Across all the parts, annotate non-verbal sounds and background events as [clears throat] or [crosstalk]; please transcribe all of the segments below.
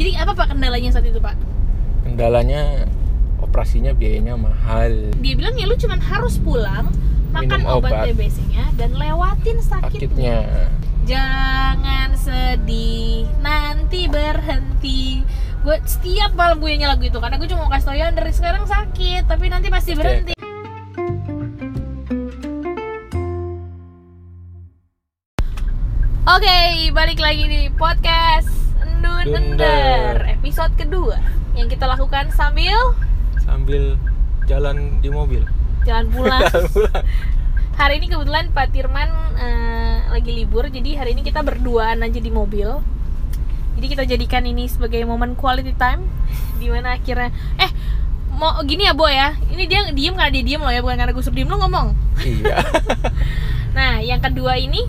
Jadi apa pak kendalanya saat itu pak? kendalanya operasinya biayanya mahal Dia bilang ya lu cuman harus pulang, makan Minum obat, obat. TBC-nya dan lewatin sakitnya. sakitnya Jangan sedih, nanti berhenti. Gue setiap malam gue nyanyi lagu itu karena gue cuma mau kasih tau ya dari sekarang sakit, tapi nanti pasti berhenti. Oke, balik lagi di podcast Dunder. Ender episode kedua yang kita lakukan sambil sambil jalan di mobil jalan [laughs] pulang. hari ini kebetulan Pak Tirman eh, lagi libur, jadi hari ini kita berduaan aja di mobil. Jadi kita jadikan ini sebagai momen quality time, di mana akhirnya eh mau gini ya Bo ya, ini dia diem karena dia diem loh ya, bukan karena gue suruh diem lo ngomong. iya [laughs] Nah yang kedua ini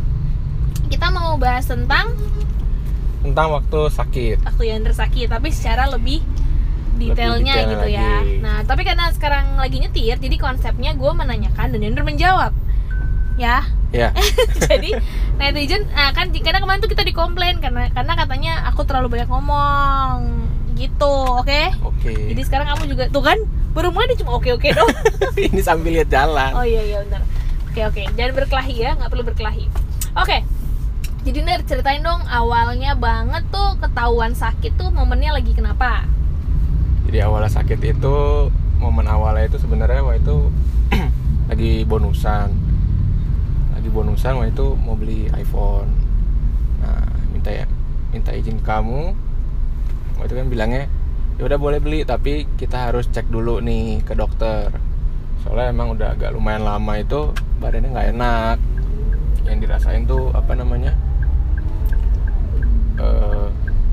kita mau bahas tentang tentang waktu sakit. Waktu yang sakit, tapi secara lebih detailnya detail gitu ya. lagi. Nah tapi karena sekarang lagi nyetir, jadi konsepnya gue menanyakan dan Yonder menjawab, ya. ya. [laughs] Jadi netizen nah kan karena kemarin tuh kita dikomplain karena karena katanya aku terlalu banyak ngomong. Gitu oke? Oke. Jadi sekarang kamu juga tuh kan baru mulai cuma oke oke dong [laughs] ini sambil lihat jalan. Oh iya iya benar oke oke. Jangan berkelahi ya nggak perlu berkelahi. Oke jadi ner ceritain dong awalnya banget tuh ketahuan sakit tuh momennya lagi kenapa? Jadi awalnya sakit itu momen awalnya itu sebenarnya waktu itu [clears throat] lagi bonusan. Lagi bonusan waktu itu mau beli iPhone. Nah minta ya minta izin kamu. Waktu itu kan bilangnya ya udah boleh beli tapi kita harus cek dulu nih ke dokter. Soalnya emang udah agak lumayan lama itu badannya nggak enak. Yang dirasain tuh apa namanya eh,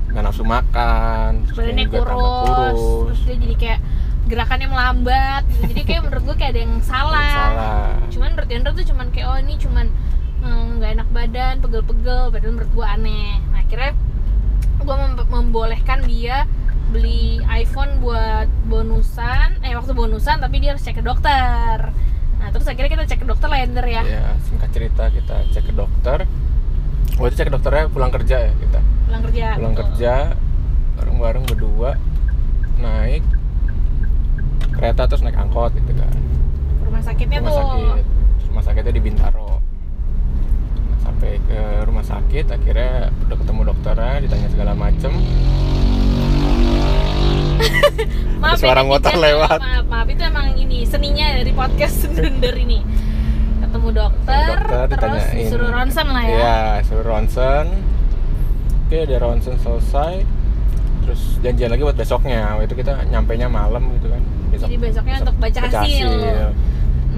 nggak nafsu makan terus badannya juga tambah kurus, terus dia jadi kayak gerakannya melambat gitu. jadi kayak menurut gue kayak ada yang salah, salah. Cuman menurut Yandra tuh cuman kayak oh ini cuman eh, nggak enak badan pegel-pegel. Padahal menurut gue aneh. Nah akhirnya gue mem- membolehkan dia beli iPhone buat bonusan eh waktu bonusan tapi dia harus cek ke dokter. Nah terus akhirnya kita cek ke dokter lah Yandra ya. Ya singkat cerita kita cek ke dokter. Waktu itu cek ke dokternya pulang kerja ya kita pulang kerja. Pulang betul. kerja bareng-bareng berdua naik kereta terus naik angkot gitu kan. Rumah sakitnya rumah tuh. sakit. Rumah sakitnya di Bintaro. Nah, sampai ke rumah sakit akhirnya udah ketemu dokternya ditanya segala macem. [laughs] Maaf Ada suara ya, motor lewat. maaf maaf itu emang ini seninya dari podcast [laughs] Dunder ini. Ketemu dokter, dokter terus ditanyain. disuruh ronsen lah ya. Iya suruh ronsen oke udah ronsen selesai. Terus janjian lagi buat besoknya. Waktu itu kita nyampe nya malam gitu kan. Besok jadi besoknya besok untuk baca, hasil.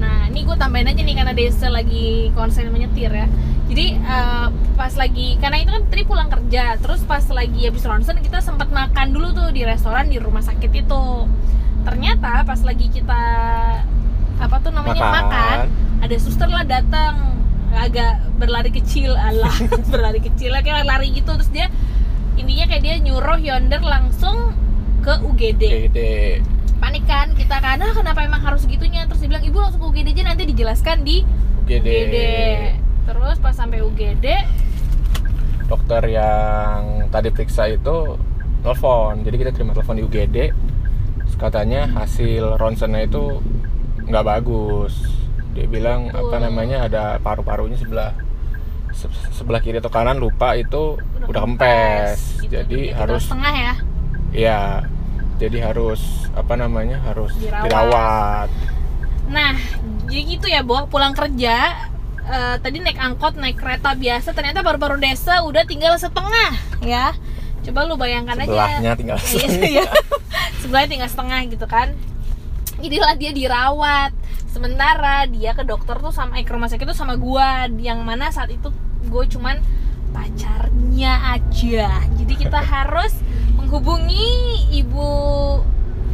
nah ini gue tambahin aja nih karena Desa lagi konsen menyetir ya. Jadi eh, pas lagi karena itu kan tadi pulang kerja. Terus pas lagi habis ronsen kita sempat makan dulu tuh di restoran di rumah sakit itu. Ternyata pas lagi kita apa tuh namanya Makan. makan ada suster lah datang agak berlari kecil Allah [laughs] berlari kecil lah kayak lari gitu. Terus dia intinya kayak dia nyuruh Yonder langsung ke UGD Gede. panik kan kita kan ah kenapa emang harus segitunya? Terus dia bilang ibu langsung ke UGD aja nanti dijelaskan di Gede. UGD terus pas sampai UGD dokter yang tadi periksa itu telepon. Jadi kita terima telepon di UGD Terus katanya hasil ronsennya itu nggak bagus dia bilang apa Betul. namanya ada paru-parunya sebelah se- sebelah kiri atau kanan lupa itu udah, kempes, gitu. jadi tiga harus setengah ya Iya, jadi harus apa namanya harus Dirawat. dirawat. nah jadi gitu ya Bo pulang kerja eh, tadi naik angkot naik kereta biasa ternyata baru-baru desa udah tinggal setengah ya coba lu bayangkan aja Sebelahnya tinggal Iya, setengah. iya. [laughs] sebelahnya tinggal setengah gitu kan jadilah dia dirawat sementara dia ke dokter tuh sama eh, ke rumah sakit tuh sama gua yang mana saat itu gue cuman pacarnya aja jadi kita [laughs] harus menghubungi ibu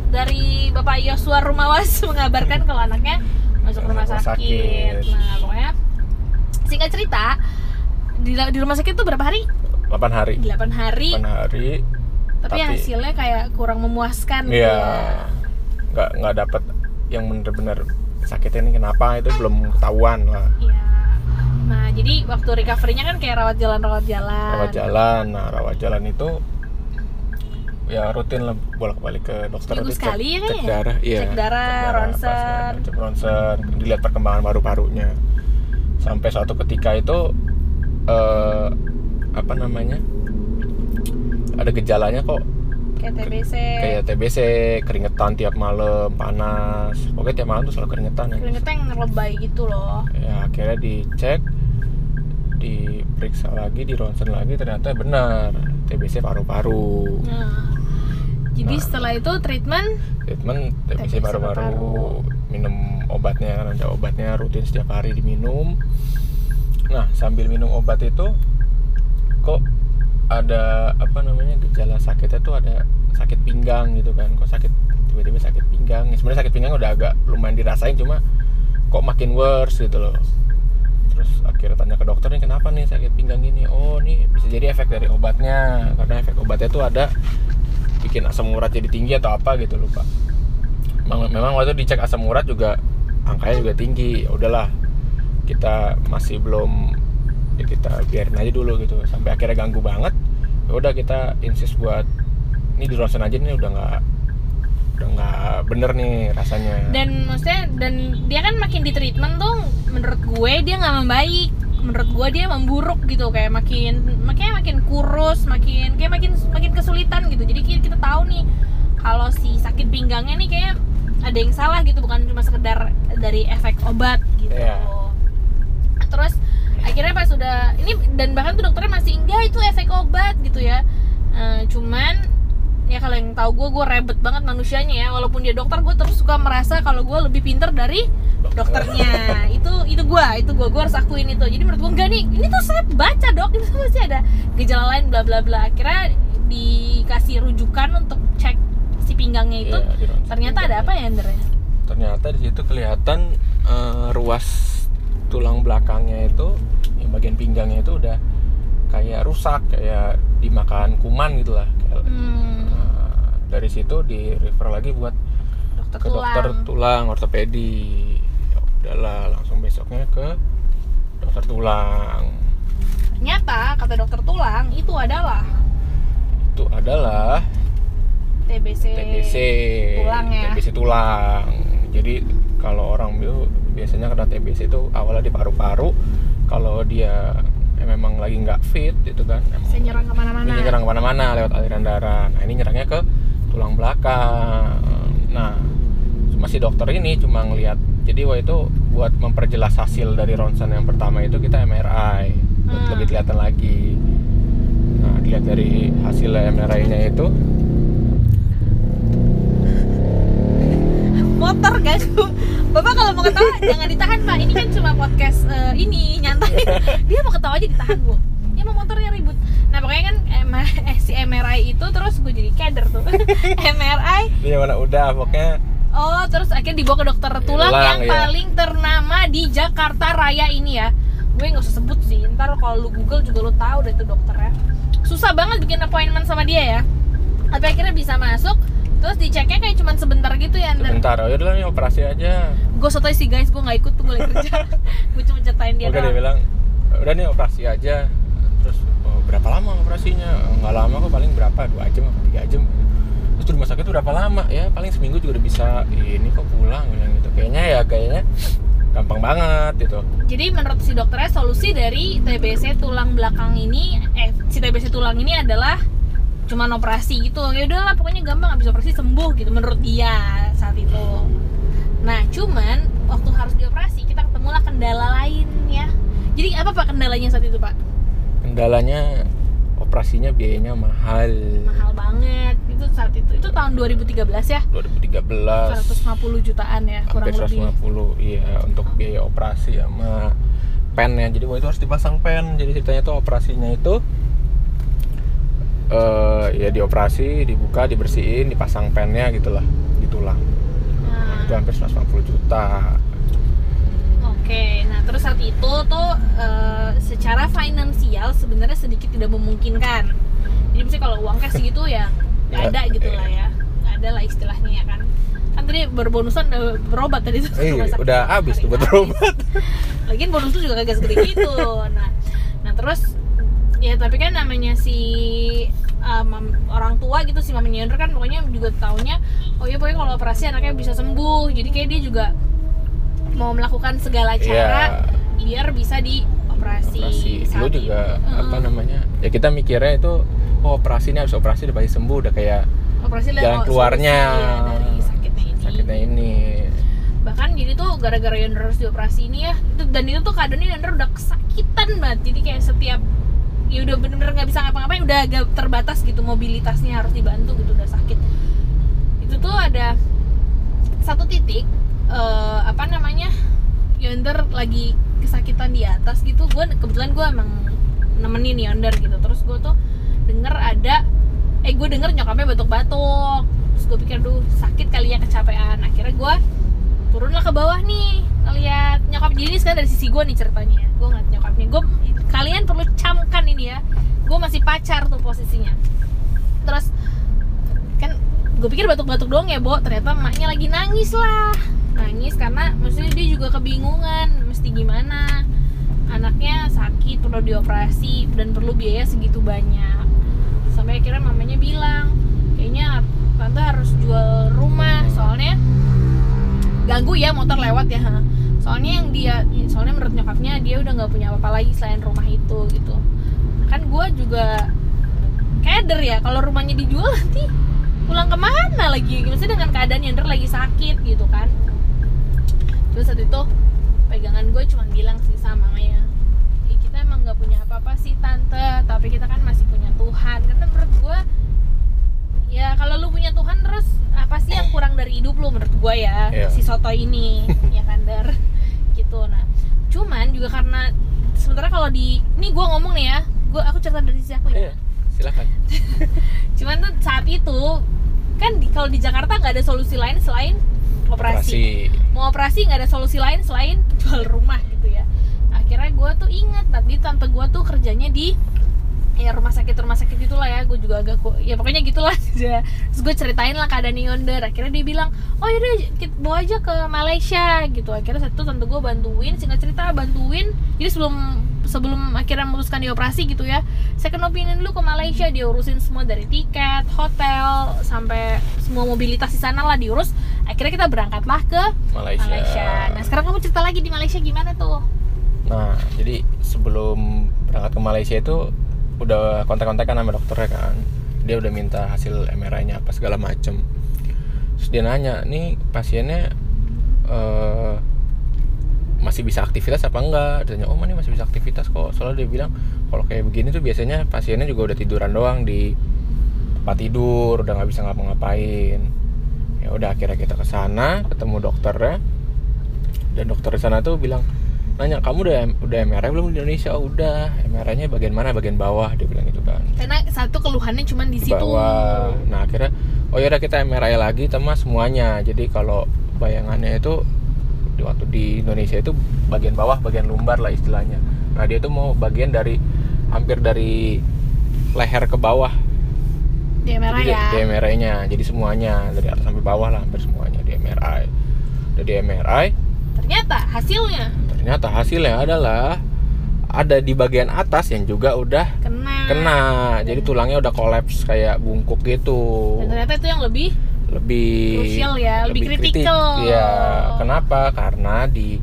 dari bapak Yosua Rumawas [laughs] mengabarkan kalau anaknya masuk rumah Rumah sakit. sakit. nah pokoknya singkat cerita di, di rumah sakit tuh berapa hari 8 hari. 8 hari 8 hari. tapi, Tapi- hasilnya kayak kurang memuaskan Iya. ya. Nggak nggak dapat yang bener-bener sakitnya ini kenapa itu belum ketahuan lah. Iya. Nah, jadi waktu recovery-nya kan kayak rawat jalan rawat jalan. Rawat jalan. Nah, rawat jalan itu ya rutin lah bolak-balik ke dokter itu sekali ya cek kayaknya? darah iya Cek darah, ronsen. macam, ronsen dilihat perkembangan paru-parunya sampai suatu ketika itu eh, apa namanya ada gejalanya kok kayak TBC kayak TBC keringetan tiap malam panas. Pokoknya tiap malam tuh selalu keringetan ya. keringetnya yang lebay gitu loh. Ya akhirnya dicek diperiksa lagi di ronsen lagi ternyata benar. TBC paru-paru. Nah. Jadi Nah. setelah itu treatment? Treatment TBC TBC paru-paru. minum obatnya kan ada obatnya rutin setiap hari diminum. Nah sambil minum obat itu kok ada apa namanya gejala sakitnya tuh ada sakit pinggang gitu kan. Kok sakit tiba-tiba sakit pinggang. Ya, sebenarnya sakit pinggang udah agak lumayan dirasain cuma kok makin worse gitu loh. Terus akhirnya tanya ke dokter nih kenapa nih sakit pinggang gini oh nih bisa jadi efek dari obatnya. Karena efek obatnya tuh ada bikin asam urat jadi tinggi atau apa gitu lupa. Memang, memang waktu dicek asam urat juga angkanya juga tinggi. Ya udahlah kita masih belum ya kita biarin aja dulu gitu. Sampai akhirnya ganggu banget ya udah kita insist buat ini di aja nih udah nggak udah nggak bener nih rasanya. Dan maksudnya dan dia kan makin di treatment tuh menurut gue dia nggak membaik. Menurut gue dia memburuk gitu kayak makin makanya makin kurus makin kayak makin makin kesulitan gitu. Jadi kita, kita tahu nih kalau si sakit pinggangnya nih kayak ada yang salah gitu bukan cuma sekedar dari efek obat gitu. Iya. terus akhirnya pas sudah ini dan bahkan tuh dokternya masih enggak itu efek obat gitu ya. Eh, cuman ya kalau yang tahu gue gue rebet banget manusianya ya. Walaupun dia dokter gue terus suka merasa kalau gue lebih pinter dari dokternya. Itu itu gue itu gue gue harus akuin itu. Jadi menurut gue enggak nih ini tuh saya baca dok itu tuh pasti ada gejala lain bla bla bla. Akhirnya dikasih rujukan untuk cek si pinggangnya itu. Ronsen ternyata ada apa ya ya? ternyata di situ kelihatan eh, ruas tulang belakangnya itu yang bagian pinggangnya itu udah kayak rusak kayak dimakan kuman gitu lah Kayak- Hmm, Nah, dari situ di refer lagi buat dokter ke tulang. dokter tulang ortopedi ya udahlah langsung besoknya ke dokter tulang Ternyata kata dokter tulang itu adalah itu adalah TBC. TBC tulang ya. TBC tulang jadi kalau orang itu biasanya kena TBC itu awalnya di paru-paru kalau dia eh, memang lagi nggak fit itu kan Bisa nyerang ke mana-mana. ini nyerang ke mana-mana lewat aliran darah. Nah ini nyerangnya ke tulang belakang. Nah cuma si dokter ini cuma ngelihat. Jadi waktu itu buat memperjelas hasil dari ronsen yang pertama itu kita MRI buat Hmm. lebih kelihatan lagi. Nah dilihat dari hasil MRI-nya itu Motor guys. [laughs] Bapak kalau mau ketawa jangan ditahan Pak. Ini kan cuma podcast eh, ini nyantai. [laughs] Dia mau ketawa aja ditahan Bu. Dia mau motornya ribut. Nah pokoknya kan M- [laughs] eh, si MRI itu terus gue jadi keder tuh. MRI ini mana udah pokoknya Oh, terus akhirnya dibawa ke dokter tulang Tulang, yang iya. paling ternama di Jakarta Raya ini ya. Gue nggak usah sebut sih, ntar kalau lu Google juga lu tahu deh itu dokternya. Susah banget bikin appointment sama dia ya. Tapi akhirnya bisa masuk, terus diceknya kayak cuman sebentar gitu ya. Dan sebentar oh yaudah nih operasi aja. Gue sotoy sih guys, gue nggak ikut tuh gue lagi kerja. [laughs] gue cuma ceritain dia Oke dia bilang udah nih operasi aja. Terus "Oh, berapa lama operasinya? Nggak lama kok paling berapa dua jam atau tiga jam. Terus di rumah sakit tuh berapa lama? Ya paling seminggu juga udah bisa ini kok pulang? Bilang gitu. Kayaknya ya kayaknya gampang banget gitu. Jadi menurut si dokternya solusi dari TBC tulang belakang ini, eh si TBC tulang ini adalah cuman operasi gitu. Ya udahlah pokoknya gampang habis operasi sembuh gitu menurut dia saat itu. Nah, cuman waktu harus dioperasi kita ketemulah kendala lain ya. Jadi apa Pak kendalanya saat itu, Pak? kendalanya operasinya biayanya mahal Mahal banget. Itu saat itu. Itu tahun 2013 ya. 2013 150 jutaan ya, kurang hampir lebih. 150 iya untuk biaya operasi sama pen ya jadi waktu itu harus dipasang pen jadi ceritanya tuh operasinya itu eh ya dioperasi dibuka dibersihin dipasang pennya gitulah di tulang Nah, itu hampir 150 juta Oke, nah terus saat itu tuh eh, secara finansial sebenarnya sedikit tidak memungkinkan. Jadi mesti kalau uang cash gitu ya nggak ada [laughs] gitu lah ya, nggak ada lah istilahnya ya kan. Kan tadi berbonusan udah berobat tadi tuh. eh udah habis tuh buat berobat Lagian bonus tuh juga kagak segede gitu. Nah, nah terus ya tapi kan namanya si uh, mam- orang tua gitu si mamanya Yonder kan pokoknya juga taunya oh iya pokoknya kalau operasi anaknya bisa sembuh jadi kayak dia juga mau melakukan segala cara Iya. biar bisa dioperasi operasi lu saat juga ini. apa namanya ya kita mikirnya itu oh operasi ini habis operasi udah pasti sembuh udah kayak operasi jalan keluarnya. solusi, ya, dari sakitnya ini sakitnya ini bahkan jadi tuh gara-gara Yonder harus dioperasi ini ya itu- dan itu tuh keadaannya Yonder udah kesakitan banget jadi kayak setiap ya udah bener-bener nggak bisa ngapa-ngapain udah agak terbatas gitu mobilitasnya harus dibantu gitu udah sakit. Itu tuh ada satu titik eh, apa namanya Yonder lagi kesakitan di atas gitu gue kebetulan gue emang nemenin Yonder gitu terus gue tuh denger ada eh gue denger nyokapnya batuk-batuk terus gue pikir duh sakit kali ya kecapean. Akhirnya gue turunlah ke bawah nih ngeliat nyokap jadi sekarang dari sisi gue nih ceritanya nyokapnya gue kalian perlu camkan ini ya. Gue masih pacar tuh posisinya. Terus kan gue pikir batuk-batuk doang ya Bo. Ternyata emaknya lagi nangis lah. Nangis karena maksudnya dia juga kebingungan mesti gimana. Anaknya sakit perlu dioperasi dan perlu biaya segitu banyak. Sampai akhirnya mamanya bilang kayaknya tante harus jual rumah soalnya ganggu ya motor lewat ya. Soalnya yang dia soalnya menurut nyokapnya dia udah nggak punya apa-apa lagi selain rumah itu gitu. Kan gue juga keder ya kalau rumahnya dijual nanti pulang ke mana lagi? Maksudnya dengan keadaan Yonder lagi sakit gitu kan. Terus saat itu pegangan gue cuma bilang sih sama "Ih, kita emang nggak punya apa-apa sih tante tapi kita kan masih punya Tuhan. Karena menurut gue ya kalau lu punya Tuhan terus apa sih yang kurang dari hidup lu menurut gue ya Iya. si soto ini ya kan dar [laughs] gitu. Nah cuman juga karena sementara kalau di ini gue ngomong nih ya gue aku cerita dari sisi aku ya. Iya, silakan. [laughs] Cuman tuh saat itu kan di, kalau di Jakarta nggak ada solusi lain selain operasi, mau operasi nggak ada solusi lain selain [laughs] jual rumah gitu ya. Akhirnya gue tuh ingat tadi tante gue tuh kerjanya di ya rumah sakit rumah sakit gitulah ya gue juga agak ya pokoknya gitulah. [laughs] Terus gue ceritain lah keadaan Yonder. Akhirnya dia bilang oh yaudah kita bawa aja ke Malaysia gitu. Akhirnya saat itu tante gue bantuin singkat cerita bantuin. Jadi sebelum sebelum akhirnya memutuskan dioperasi gitu ya second opinion dulu ke Malaysia dia urusin semua dari tiket hotel sampai semua mobilitas di sana lah diurus. Akhirnya kita berangkatlah ke Malaysia. Malaysia. Nah sekarang kamu cerita lagi di Malaysia gimana tuh? Nah, jadi sebelum berangkat ke Malaysia itu udah kontak-kontakan sama dokternya kan. Dia udah minta hasil MRI-nya apa segala macem. Terus dia nanya, nih pasiennya eh, masih bisa aktivitas apa enggak? Dia tanya, oh ini masih bisa aktivitas kok. Soalnya dia bilang kalau kayak begini tuh biasanya pasiennya juga udah tiduran doang di tempat tidur, udah nggak bisa ngapa-ngapain. Ya udah akhirnya kita ke sana, ketemu dokternya. Dan dokter di sana tuh bilang, nanya kamu udah udah MRI belum di Indonesia? Oh udah. MRI-nya bagian mana? Bagian bawah dia bilang gitu kan. Karena satu keluhannya cuma di di situ. bawah. Nah akhirnya oh yaudah kita MRI lagi tema semuanya. Jadi kalau bayangannya itu di waktu di Indonesia itu bagian bawah bagian lumbar lah istilahnya. Nah dia tuh mau bagian dari hampir dari leher ke bawah. Di MRI jadi ya? di MRI-nya jadi semuanya dari atas sampai bawah lah hampir semuanya di MRI udah di MRI ternyata hasilnya ternyata hasilnya adalah ada di bagian atas yang juga udah kena kena jadi tulangnya udah kolaps kayak bungkuk gitu dan ternyata itu yang lebih lebih Krusial ya, lebih kritik. kritikal. Iya, kenapa? Karena di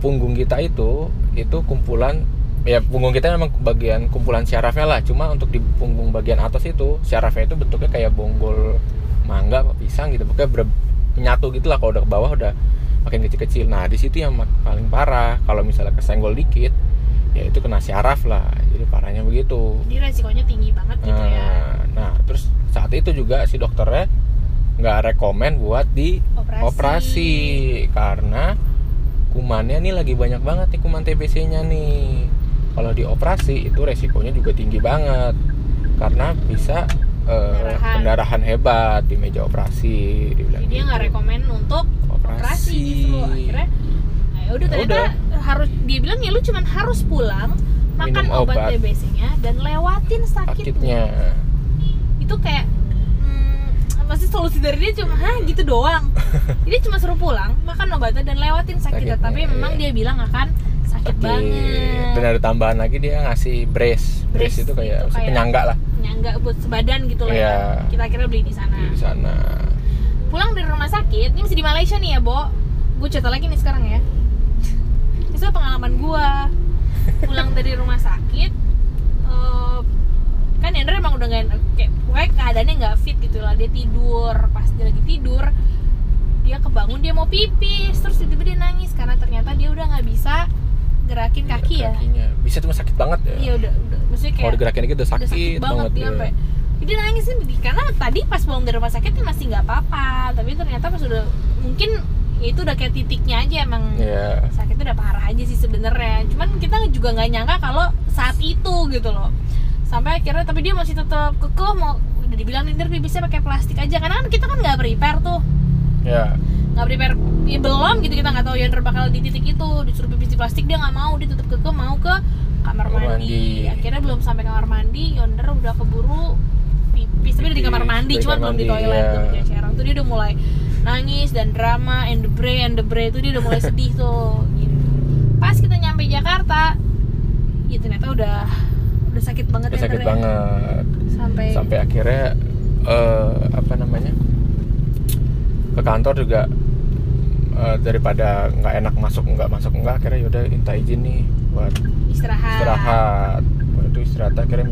punggung kita itu itu kumpulan ya punggung kita memang bagian kumpulan syarafnya lah. Cuma untuk di punggung bagian atas itu syarafnya itu bentuknya kayak bonggol mangga pisang gitu. Pokoknya ber- menyatu gitu lah kalau udah ke bawah udah makin kecil-kecil. Nah, di situ yang paling parah kalau misalnya kesenggol dikit ya itu kena syaraf lah. Jadi parahnya begitu. jadi resikonya tinggi banget gitu ya Nah, nah, terus saat itu juga si dokternya nggak rekomen buat di operasi, operasi karena kumannya nih lagi banyak banget nih kuman TBC-nya nih. Kalau dioperasi itu resikonya juga tinggi banget karena bisa eh, Pendarahan. hebat di meja operasi. Dibilang jadi dia nggak gitu. rekomen untuk operasi justru akhirnya nah, ya udah Ya ternyata udah. harus dia bilang ya lu cuman harus pulang makan Minum obat, obat. TBC-nya dan lewatin sakitnya, sakitnya. itu kayak hmm, pasti solusi dari dia cuma hah gitu doang. [laughs] Jadi cuma suruh pulang makan obatnya dan lewatin sakitnya. Sakitnya, tapi memang iya. dia bilang akan sakit sakit, banget. Dan ada tambahan lagi dia ngasih brace. Brace, Brace itu kayak, itu kayak- penyangga lah. nyangga buat sebadan gitu lah Iya. ya kita kira beli di sana. Di sana sakit ini masih di Malaysia nih ya Bo. Gue cerita lagi nih sekarang ya. Soal pengalaman gue pulang dari rumah sakit eh, kan Ender emang udah nggak kayak pokoknya keadaannya nggak fit gitu lah. Dia tidur. Pas dia lagi tidur dia kebangun dia mau pipis. Terus tiba-tiba dia nangis karena ternyata dia udah nggak bisa gerakin kaki ya. Kakinya. Bisa cuma sakit banget ya? Iya udah udah. Maksudnya kayak kalau digerakin dikit udah udah sakit, banget, dia ya. Dia nangis sih karena tadi pas pulang dari rumah sakit kan masih nggak apa-apa. Tapi ternyata pas udah mungkin ya itu udah kayak titiknya aja emang. Iya. sakitnya udah parah aja sih sebenarnya. Cuman kita juga nggak nyangka kalau saat itu gitu loh. Sampai akhirnya tapi dia masih tetap kekeh mau udah dibilang nih pipisnya pakai plastik aja. Karena kan kita kan nggak prepare tuh. Ya nggak prepare. Ya belum gitu kita nggak tahu Yonder bakal di titik itu. Disuruh pipis di plastik dia nggak mau dia tetap keke mau ke kamar Kamar mandi. mandi. akhirnya belum sampai kamar mandi Yonder udah keburu pipis tapi udah di kamar Pipis, mandi di cuman belum di toilet iya. tuh kayak Sharon tuh dia udah mulai nangis dan drama and the bray and the bray itu dia udah mulai sedih tuh gitu. pas kita nyampe Jakarta ya ternyata udah udah sakit banget udah ya sakit Ter, ya. banget sampai, sampai akhirnya eh, apa namanya ke kantor juga eh, daripada nggak enak masuk nggak masuk nggak akhirnya yaudah minta izin nih buat istirahat, istirahat Waktu itu istirahat akhirnya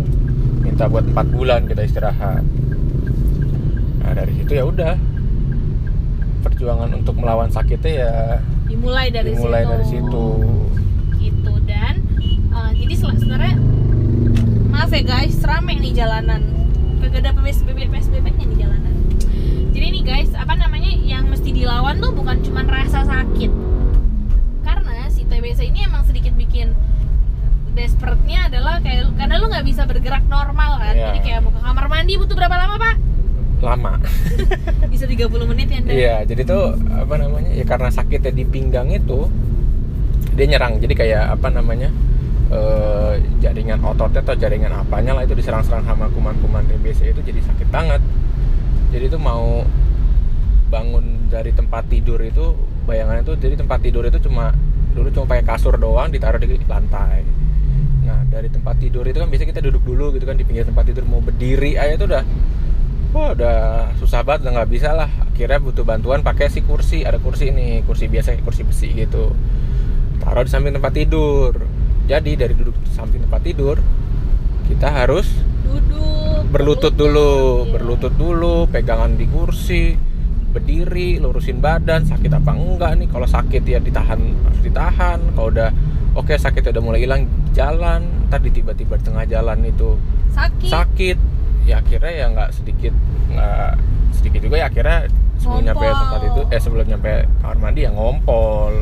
minta buat empat bulan kita istirahat nah dari situ ya udah. Perjuangan untuk melawan sakitnya ya dimulai dari dimulai situ. dari situ. Gitu dan uh, jadi sebenarnya maaf ya guys rame nih jalanan. Kagak ada PSBB PSBB nya nih jalanan. Jadi nih guys apa namanya yang mesti dilawan tuh bukan cuma rasa sakit. Karena si TBC ini emang sedikit bikin desperate-nya adalah kayak karena lu nggak bisa bergerak normal kan. Iya. jadi kayak mau ke kamar mandi butuh berapa lama pak lama [laughs] bisa 30 menit ya? Iya, jadi tuh apa namanya? Ya karena sakitnya di pinggang itu dia nyerang. Jadi kayak apa namanya? eh, jaringan ototnya atau jaringan apanya lah itu diserang-serang sama kuman-kuman TBC itu jadi sakit banget. Jadi tuh mau bangun dari tempat tidur itu bayangannya tuh jadi tempat tidur itu cuma dulu cuma pakai kasur doang ditaruh di lantai. Nah, dari tempat tidur itu kan biasanya kita duduk dulu gitu kan di pinggir tempat tidur mau berdiri aja itu udah Wah udah susah banget udah nggak bisa lah. Akhirnya butuh bantuan pakai si kursi ada kursi ini kursi biasa kursi besi gitu. Taruh di samping tempat tidur. Jadi dari duduk di samping tempat tidur kita harus duduk berlutut dulu iya. berlutut dulu pegangan di kursi berdiri lurusin badan sakit apa enggak nih? Kalau sakit ya ditahan harus ditahan. Kalau udah oke sakitnya udah mulai hilang jalan. Tadi tiba-tiba di tengah jalan itu sakit. sakit ya akhirnya ya nggak sedikit nggak sedikit juga ya akhirnya sebelum nyampe tempat itu eh sebelum nyampe kamar mandi ya ngompol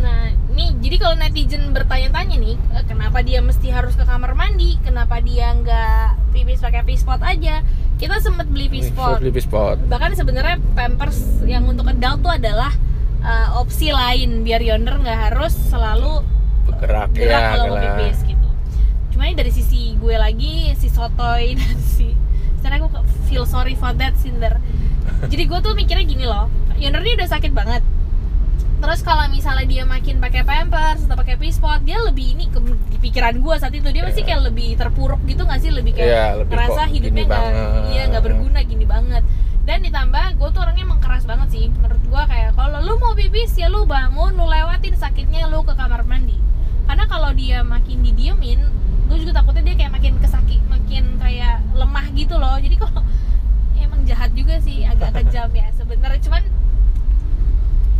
Nah, nih jadi kalau netizen bertanya-tanya nih, eh, kenapa dia mesti harus ke kamar mandi? Kenapa dia nggak pipis pakai pispot aja? Kita sempet beli pispot. beli spot Bahkan sebenarnya Pampers yang untuk adult tuh adalah eh, opsi lain biar yonder nggak harus selalu bergerak gerak ya kalau mau pipis gitu. Cuma ini dari sisi gue lagi si sotoy dan si sekarang gue feel sorry for that Cinder. Jadi gue tuh mikirnya gini loh, Yonder ini udah sakit banget. Terus kalau misalnya dia makin pakai pampers atau pakai pispot, dia lebih ini ke di pikiran gue saat itu dia masih Iya. kayak lebih terpuruk gitu nggak sih lebih kayak Iya, lebih ngerasa hidupnya nggak iya nggak berguna gini banget. Dan ditambah gue tuh orangnya emang keras banget sih. Menurut gue kayak kalau lu mau pipis ya lu bangun, lu lewatin sakitnya lu ke kamar mandi. Karena kalau dia makin didiemin, gue juga takutnya dia kayak makin kesakit, makin kayak lemah gitu loh. Jadi kalau [laughs] emang jahat juga sih, agak kejam ya sebenarnya. Cuman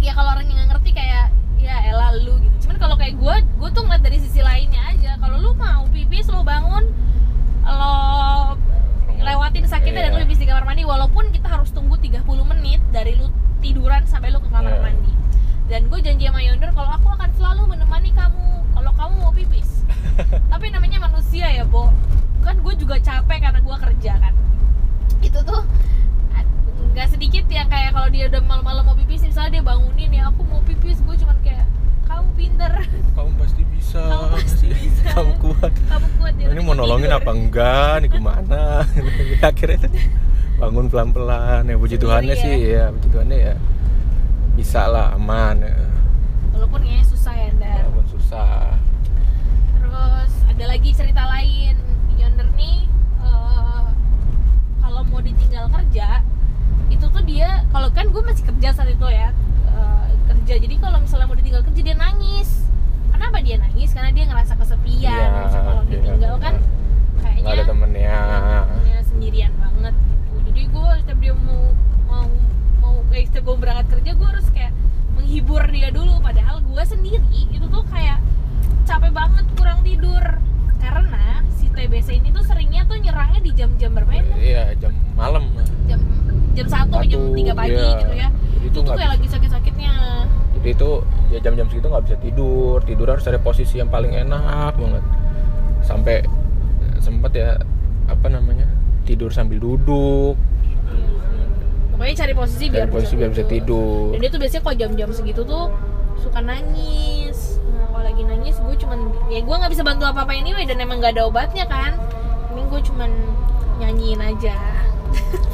ya kalau orang yang ngerti kayak ya elah lu gitu. Cuman kalau kayak gue, gue tuh ngeliat dari sisi lainnya aja. Kalau lu mau pipis, lu bangun, lo lewatin sakitnya dan Iya. lu pipis di kamar mandi walaupun kita harus tunggu 30 menit dari lu tiduran sampai lu ke kamar Iya. mandi dan gue janji sama Yonder kalau aku akan selalu menemani kamu kalau kamu mau pipis [laughs] tapi namanya manusia ya Bo kan gue juga capek karena gue kerja kan. Itu tuh nggak sedikit yang kayak kalau dia udah malam-malam mau pipis misalnya dia bangunin ya aku mau pipis gue cuman kayak kamu pinter. Kamu pasti bisa. Kamu pasti bisa. [laughs] kamu kuat. Kamu kuat ya ini mau nolongin apa enggak? Nih ke mana [laughs] akhirnya bangun pelan-pelan ya puji Tuhannya ya. sih ya puji Tuhannya ya bisa lah aman ya. walaupun kayaknya susah ya Ndar walaupun susah. Terus ada lagi cerita lain Yonder nih eh, kalau mau ditinggal kerja itu tuh dia kalau kan gue masih kerja saat itu ya eh, kerja. Jadi kalau misalnya mau ditinggal kerja dia nangis. Kenapa dia nangis? Karena dia ngerasa kesepian. Iya, Ngerasa kalau iya, ditinggal kan nggak ada kayaknya temennya temennya sendirian banget gitu. Jadi gue setiap dia mau mau mau eh, setiap gue berangkat kerja gue harus kayak menghibur dia dulu. Padahal gue sendiri itu tuh kayak capek banget kurang tidur karena si TBC ini tuh seringnya tuh nyerangnya di jam-jam bermain. Iya jam malam. Jam jam satu jam 3 pagi iya. gitu ya. Jadi itu tuh kayak lagi sakit-sakitnya. Jadi itu ya jam-jam segitu nggak bisa tidur. Tidur harus cari posisi yang paling enak banget. Sampai sempet ya apa namanya tidur sambil duduk. Pokoknya cari posisi biar cari posisi biar bisa tidur. Dan dia tuh biasanya kalau jam-jam segitu tuh suka nangis kalau lagi nangis gue cuman ya gue nggak bisa bantu apa apa anyway dan emang nggak ada obatnya kan. Ini gue cuman nyanyiin aja.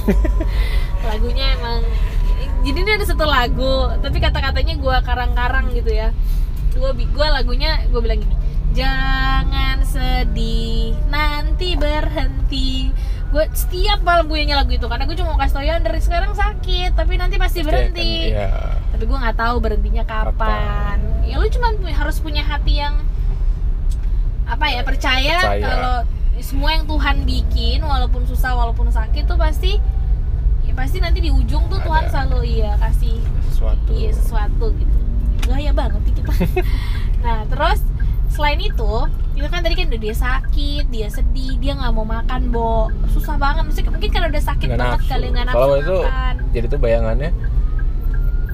[laughs] Lagunya emang jadi ini ada satu lagu tapi kata-katanya gue karang-karang gitu ya. Gue gue lagunya gue bilang gini jangan sedih nanti berhenti. Gue setiap malam gue nyanyi lagu itu karena gue cuma mau kasih tau ya dari sekarang sakit tapi nanti pasti berhenti. ya tapi gue nggak tahu berhentinya kapan. Ya lu cuma harus punya hati yang apa ya percaya, Percaya. kalau semua yang Tuhan bikin walaupun susah walaupun sakit tuh pasti ya pasti nanti di ujung tuh Tuhan Ada. selalu iya kasih sesuatu iya sesuatu gitu gaya banget nih kita [laughs] nah terus selain itu itu kan tadi kan udah dia sakit dia sedih dia nggak mau makan bo susah banget Maksudnya mungkin karena udah sakit Nggak banget nafsu. kali nggak nafsu Kalau itu makan jadi tuh bayangannya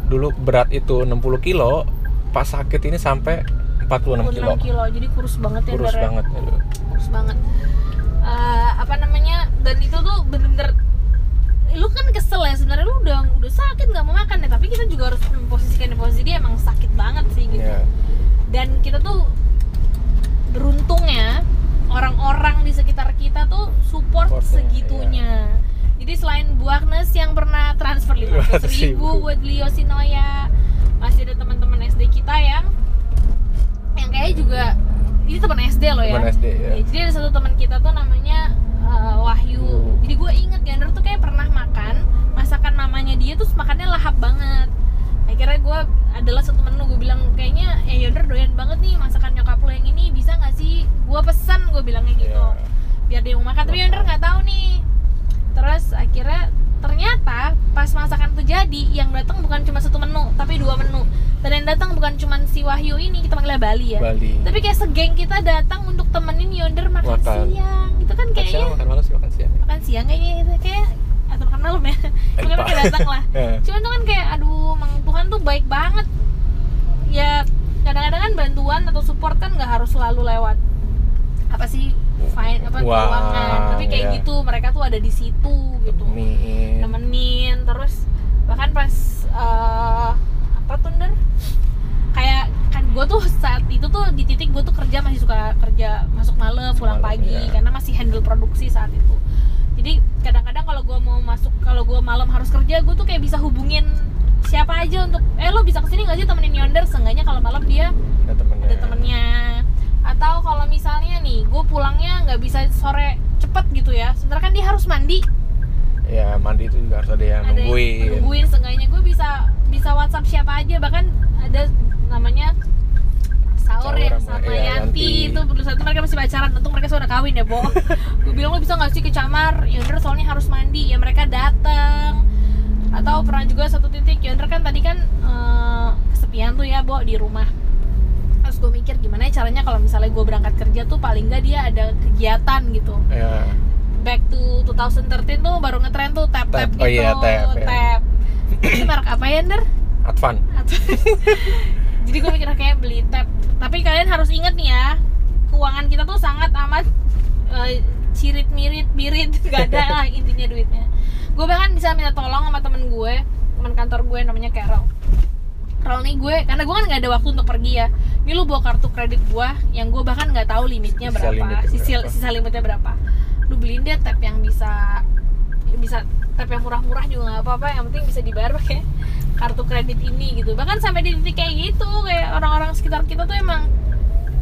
dulu berat itu 60 kilo pas sakit ini sampai 46 kilo 6 kilo jadi kurus banget ya kurus ya. banget aduh. kurus banget Eh, apa namanya dan itu tuh bener-bener lu kan kesel ya sebenarnya lu udah udah sakit nggak mau makan ya tapi kita juga harus memposisikan di posisi dia emang sakit banget sih gitu ya dan kita tuh beruntungnya orang-orang di sekitar kita tuh support Supportnya, segitunya jadi selain Bu Agnes yang pernah transfer 500 [laughs] ribu 500.000. buat beli Yoshinoya masih ada teman-teman SD kita yang yang kayaknya juga ini teman SD loh ya Teman SD ya. Ya, jadi ada satu teman kita tuh namanya uh, Wahyu. Jadi gue inget Gander tuh kayak pernah makan masakan mamanya dia tuh makannya lahap banget. Akhirnya gue adalah satu menu gue bilang kayaknya ya Yonder doyan banget nih masakan nyokap lo yang ini bisa nggak sih? Gue pesan gue bilangnya gitu. Iya. Biar dia mau makan tapi Yonder nggak tahu nih. Terus akhirnya ternyata pas masakan itu jadi yang datang bukan cuma satu menu tapi dua menu. Dan yang datang bukan cuma si Wahyu ini kita panggilnya Bali ya. Bali. Tapi kayak segeng kita datang untuk temenin Yonder makan, Makan. siang. Itu kan Makan kayaknya. makan malam sih makan siang. Makan siang kayaknya itu kayak atau makan malam ya. [laughs] Lupa. kayak datang lah. Ya. [laughs] cuman tuh kan kayak aduh emang Tuhan tuh baik banget. Ya kadang-kadang kan bantuan atau support kan nggak harus selalu lewat. Apa sih fine apa Uang, keuangan tapi kayak ya. gitu mereka tuh ada di situ gitu Temenin. nemenin terus bahkan pas eh, apa tuh Nder? kayak kan gue tuh saat itu tuh di titik gue tuh kerja masih suka kerja masuk malam pulang malam, pagi iya. karena masih handle produksi saat itu jadi kadang-kadang kalau gue mau masuk kalau gue malam harus kerja gue tuh kayak bisa hubungin siapa aja untuk eh lo bisa ke sini nggak sih temenin Yonder seenggaknya kalau malam dia ada temennya ada temennya atau kalau misalnya nih gue pulangnya nggak bisa sore cepet gitu ya. Sebenarnya kan dia harus mandi. Ya mandi itu juga harus ada yang ada yang nungguin. nungguin seenggaknya gue bisa bisa WhatsApp siapa aja. Bahkan ada namanya sahur Sahur yang sama- iya, Yanti. Yanti. itu satu mereka masih pacaran. Untung mereka sudah kawin ya Bo. [laughs] Gue bilang lo bisa nggak sih ke camar? Yonder soalnya harus mandi. Ya mereka datang atau pernah juga satu titik Yonder kan tadi kan eh, kesepian tuh ya Bo di rumah gue mikir gimana ya caranya kalau misalnya gue berangkat kerja tuh paling nggak dia ada kegiatan gitu. Ya back to 2013 tuh baru ngetren tuh tap tap Tap, gitu oh iya, tap, ya. tap. itu merek apa ya Nder? Advan. [laughs] Jadi gue mikir kayak beli tap. Tapi kalian harus inget nih ya keuangan kita tuh sangat amat eh, cirit mirit birit. [laughs] Gak ada lah intinya duitnya. Gue bahkan bisa minta tolong sama temen gue teman kantor gue namanya Carol. Carol nih gue karena gue kan nggak ada waktu untuk pergi ya ini lu bawa kartu kredit gue yang gue bahkan nggak tahu limitnya Sisa berapa limitnya sisa, berapa. sisa limitnya berapa lu beliin deh tap yang bisa bisa tap yang murah-murah juga nggak apa-apa yang penting bisa dibayar pakai kartu kredit ini gitu bahkan sampai di titik kayak gitu kayak orang-orang sekitar kita tuh emang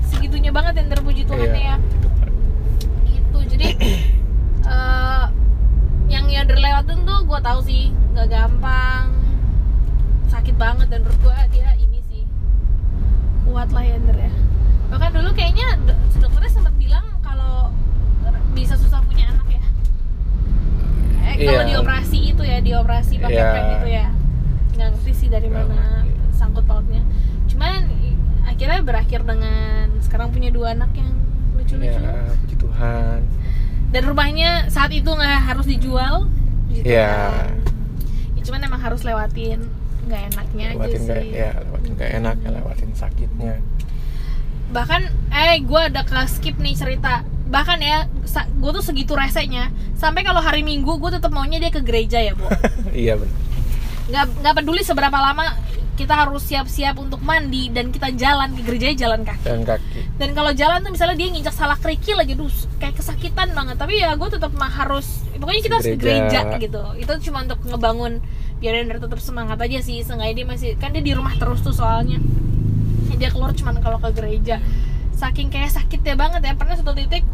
segitunya banget yang terpuji Tuhan Iya. ya gitu jadi [clears throat] eh, yang Yonder lewatin tuh gue tahu sih nggak gampang sakit banget dan menurut gue dia kuat lah Yonder ya. Bahkan dulu kayaknya do- dokternya sempat bilang kalau bisa susah punya anak ya. Eh, kalau dioperasi itu ya dioperasi pakai Iya. pen itu ya. Nggak ngerti sih dari mana sangkut pautnya. Cuman akhirnya berakhir dengan sekarang punya dua anak yang lucu-lucu. Ya puji Tuhan. Dan rumahnya saat itu nggak harus dijual gitu Iya. kan. ya, cuman emang harus lewatin nggak enaknya lewatin aja gak sih. ya gak enak ya lewatin sakitnya. Bahkan eh gue ada ke skip nih cerita. Bahkan ya gue tuh segitu resenya. Sampai kalau hari minggu gue tetap maunya dia ke gereja ya bu. [laughs] Iya benar nggak nggak peduli seberapa lama kita harus siap-siap untuk mandi dan kita jalan ke gereja jalan kaki. Dan kaki. Dan kalau jalan tuh misalnya dia nginjak salah kerikil lagi tuh kayak kesakitan banget. Tapi ya gue tetap mah harus pokoknya kita harus ke gereja gitu. Itu cuma untuk ngebangun biar dia tetap semangat aja sih. Seenggaknya dia masih kan dia di rumah terus tuh soalnya. Dia keluar cuma kalau ke gereja. Saking kayak sakitnya banget ya. Pernah satu titik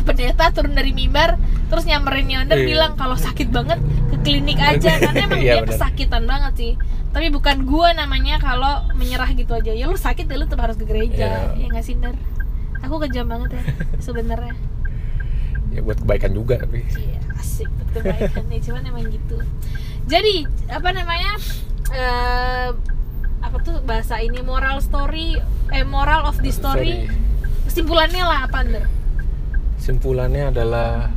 pendeta turun dari mimbar terus nyamperin Yonder Iya. bilang kalau sakit banget ke klinik aja. Karena emang [laughs] Iya, dia kesakitan banget sih. Tapi bukan gua namanya kalau menyerah gitu aja. Ya lu sakit ya lu tetap harus ke gereja. Iya. ya nggak sih Nder? aku kejam banget ya [laughs] sebenarnya. Ya buat kebaikan juga tapi. Iya asik betul kebaikan nih. Cuman emang gitu jadi apa namanya eh apa tuh bahasa ini moral story eh moral of the story. Sorry. kesimpulannya lah apa Nder? simpulannya adalah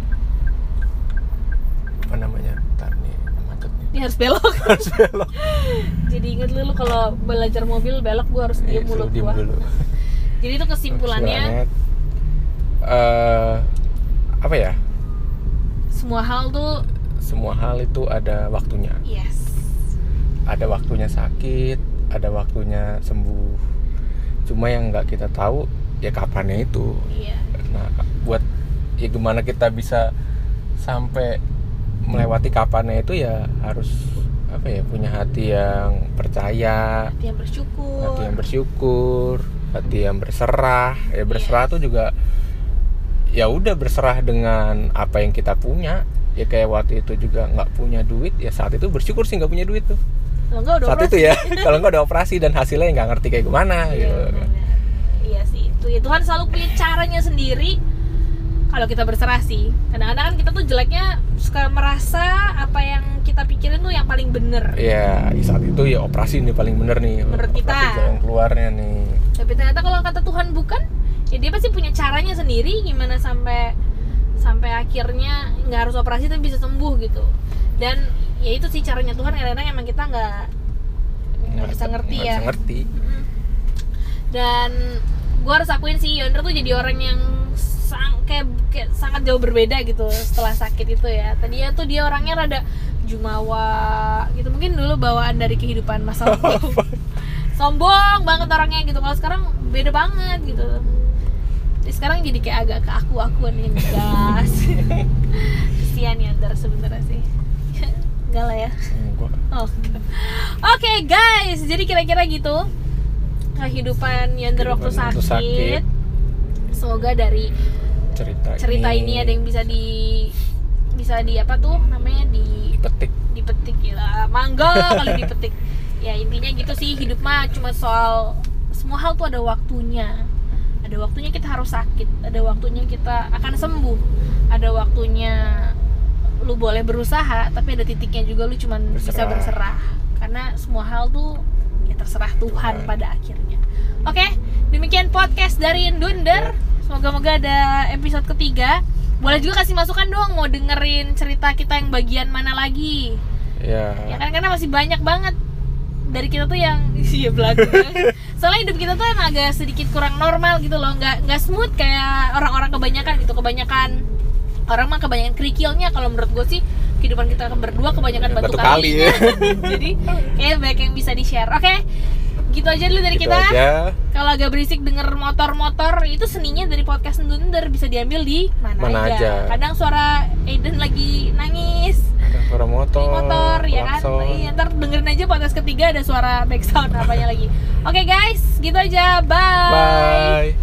apa namanya ntar nih macet nih. Ini harus belok. [laughs] Harus belok. [laughs] Jadi inget lu, lu kalau belajar mobil belok gua harus diem mulut suruh diem gua. dulu. [laughs] Jadi itu kesimpulannya. Eh apa ya? Semua hal tuh semua hal itu ada waktunya. Yes. Ada waktunya sakit ada waktunya sembuh. Cuma yang nggak kita tahu ya kapannya itu. Iya. Nah buat ya gimana kita bisa sampai melewati kapannya itu ya harus apa ya punya hati yang percaya. Hati yang bersyukur. Hati yang bersyukur hati yang berserah. Ya berserah tuh juga ya udah berserah dengan apa yang kita punya ya kayak waktu itu juga nggak punya duit ya saat itu bersyukur sih nggak punya duit tuh Kalau enggak udah saat operasi. itu ya [laughs] kalau nggak ada operasi dan hasilnya nggak ngerti kayak gimana Iya, gitu benar. Iya sih itu ya Tuhan selalu punya caranya sendiri kalau kita berserah sih kadang-kadang kan kita tuh jeleknya suka merasa apa yang kita pikirin tuh yang paling bener ya saat itu ya operasi nih paling bener nih Menurut kita. operasi jalan keluarnya nih tapi ternyata kalau kata Tuhan bukan ya dia pasti punya caranya sendiri gimana sampai sampai akhirnya nggak harus operasi tapi bisa sembuh gitu. Dan ya itu sih caranya Tuhan kadang-kadang emang kita nggak nggak bisa ngerti ya. bisa ngerti dan gue harus akuin sih Yonder tuh jadi orang yang sang, kayak, kayak sangat jauh berbeda gitu setelah sakit itu ya. Tadinya tuh dia orangnya rada jumawa gitu. Mungkin dulu bawaan dari kehidupan masa lalu [laughs] sombong banget orangnya gitu. Kalau sekarang beda banget gitu Jadi sekarang jadi kayak agak ke aku akuan nih gas [laughs] kesian Yonder sebenarnya sih. Enggak lah ya. Oh. Oke. Guys, jadi kira-kira gitu. Kehidupan Yonder waktu sakit. sakit. Semoga dari cerita cerita ini ada yang bisa di bisa di apa tuh namanya? Di petik dipetik ya. Mangga kali dipetik. [laughs] Ya intinya gitu sih. Hidup mah cuma soal semua hal tuh ada waktunya ada waktunya kita harus sakit ada waktunya kita akan sembuh ada waktunya lu boleh berusaha tapi ada titiknya juga lu cuman bisa Berserah. karena semua hal tuh ya terserah Tuhan pada akhirnya. Oke demikian podcast dari Dunder. Semoga-moga ada episode ketiga. Boleh juga kasih masukan dong mau dengerin cerita kita yang bagian mana lagi. Ya, ya kan karena masih banyak banget. Dari kita tuh yang [laughs] iya belagu. Soalnya hidup kita tuh emang agak sedikit kurang normal gitu loh. Nggak nggak smooth kayak orang-orang kebanyakan gitu. Kebanyakan orang mah kebanyakan kerikilnya. Kalau menurut gue sih kehidupan kita berdua kebanyakan batu, Batu kali, ya. [laughs] jadi kayak banyak yang bisa di share oke? Gitu aja dulu dari Gitu kita. aja. kalau agak berisik denger motor-motor itu seninya dari podcast Ndunder bisa diambil di mana, Mana aja. kadang suara Aiden lagi nangis suara motor, motor ya kan klakson. iya, ntar dengerin aja podcast ketiga ada suara background apanya lagi oke guys gitu aja bye Bye.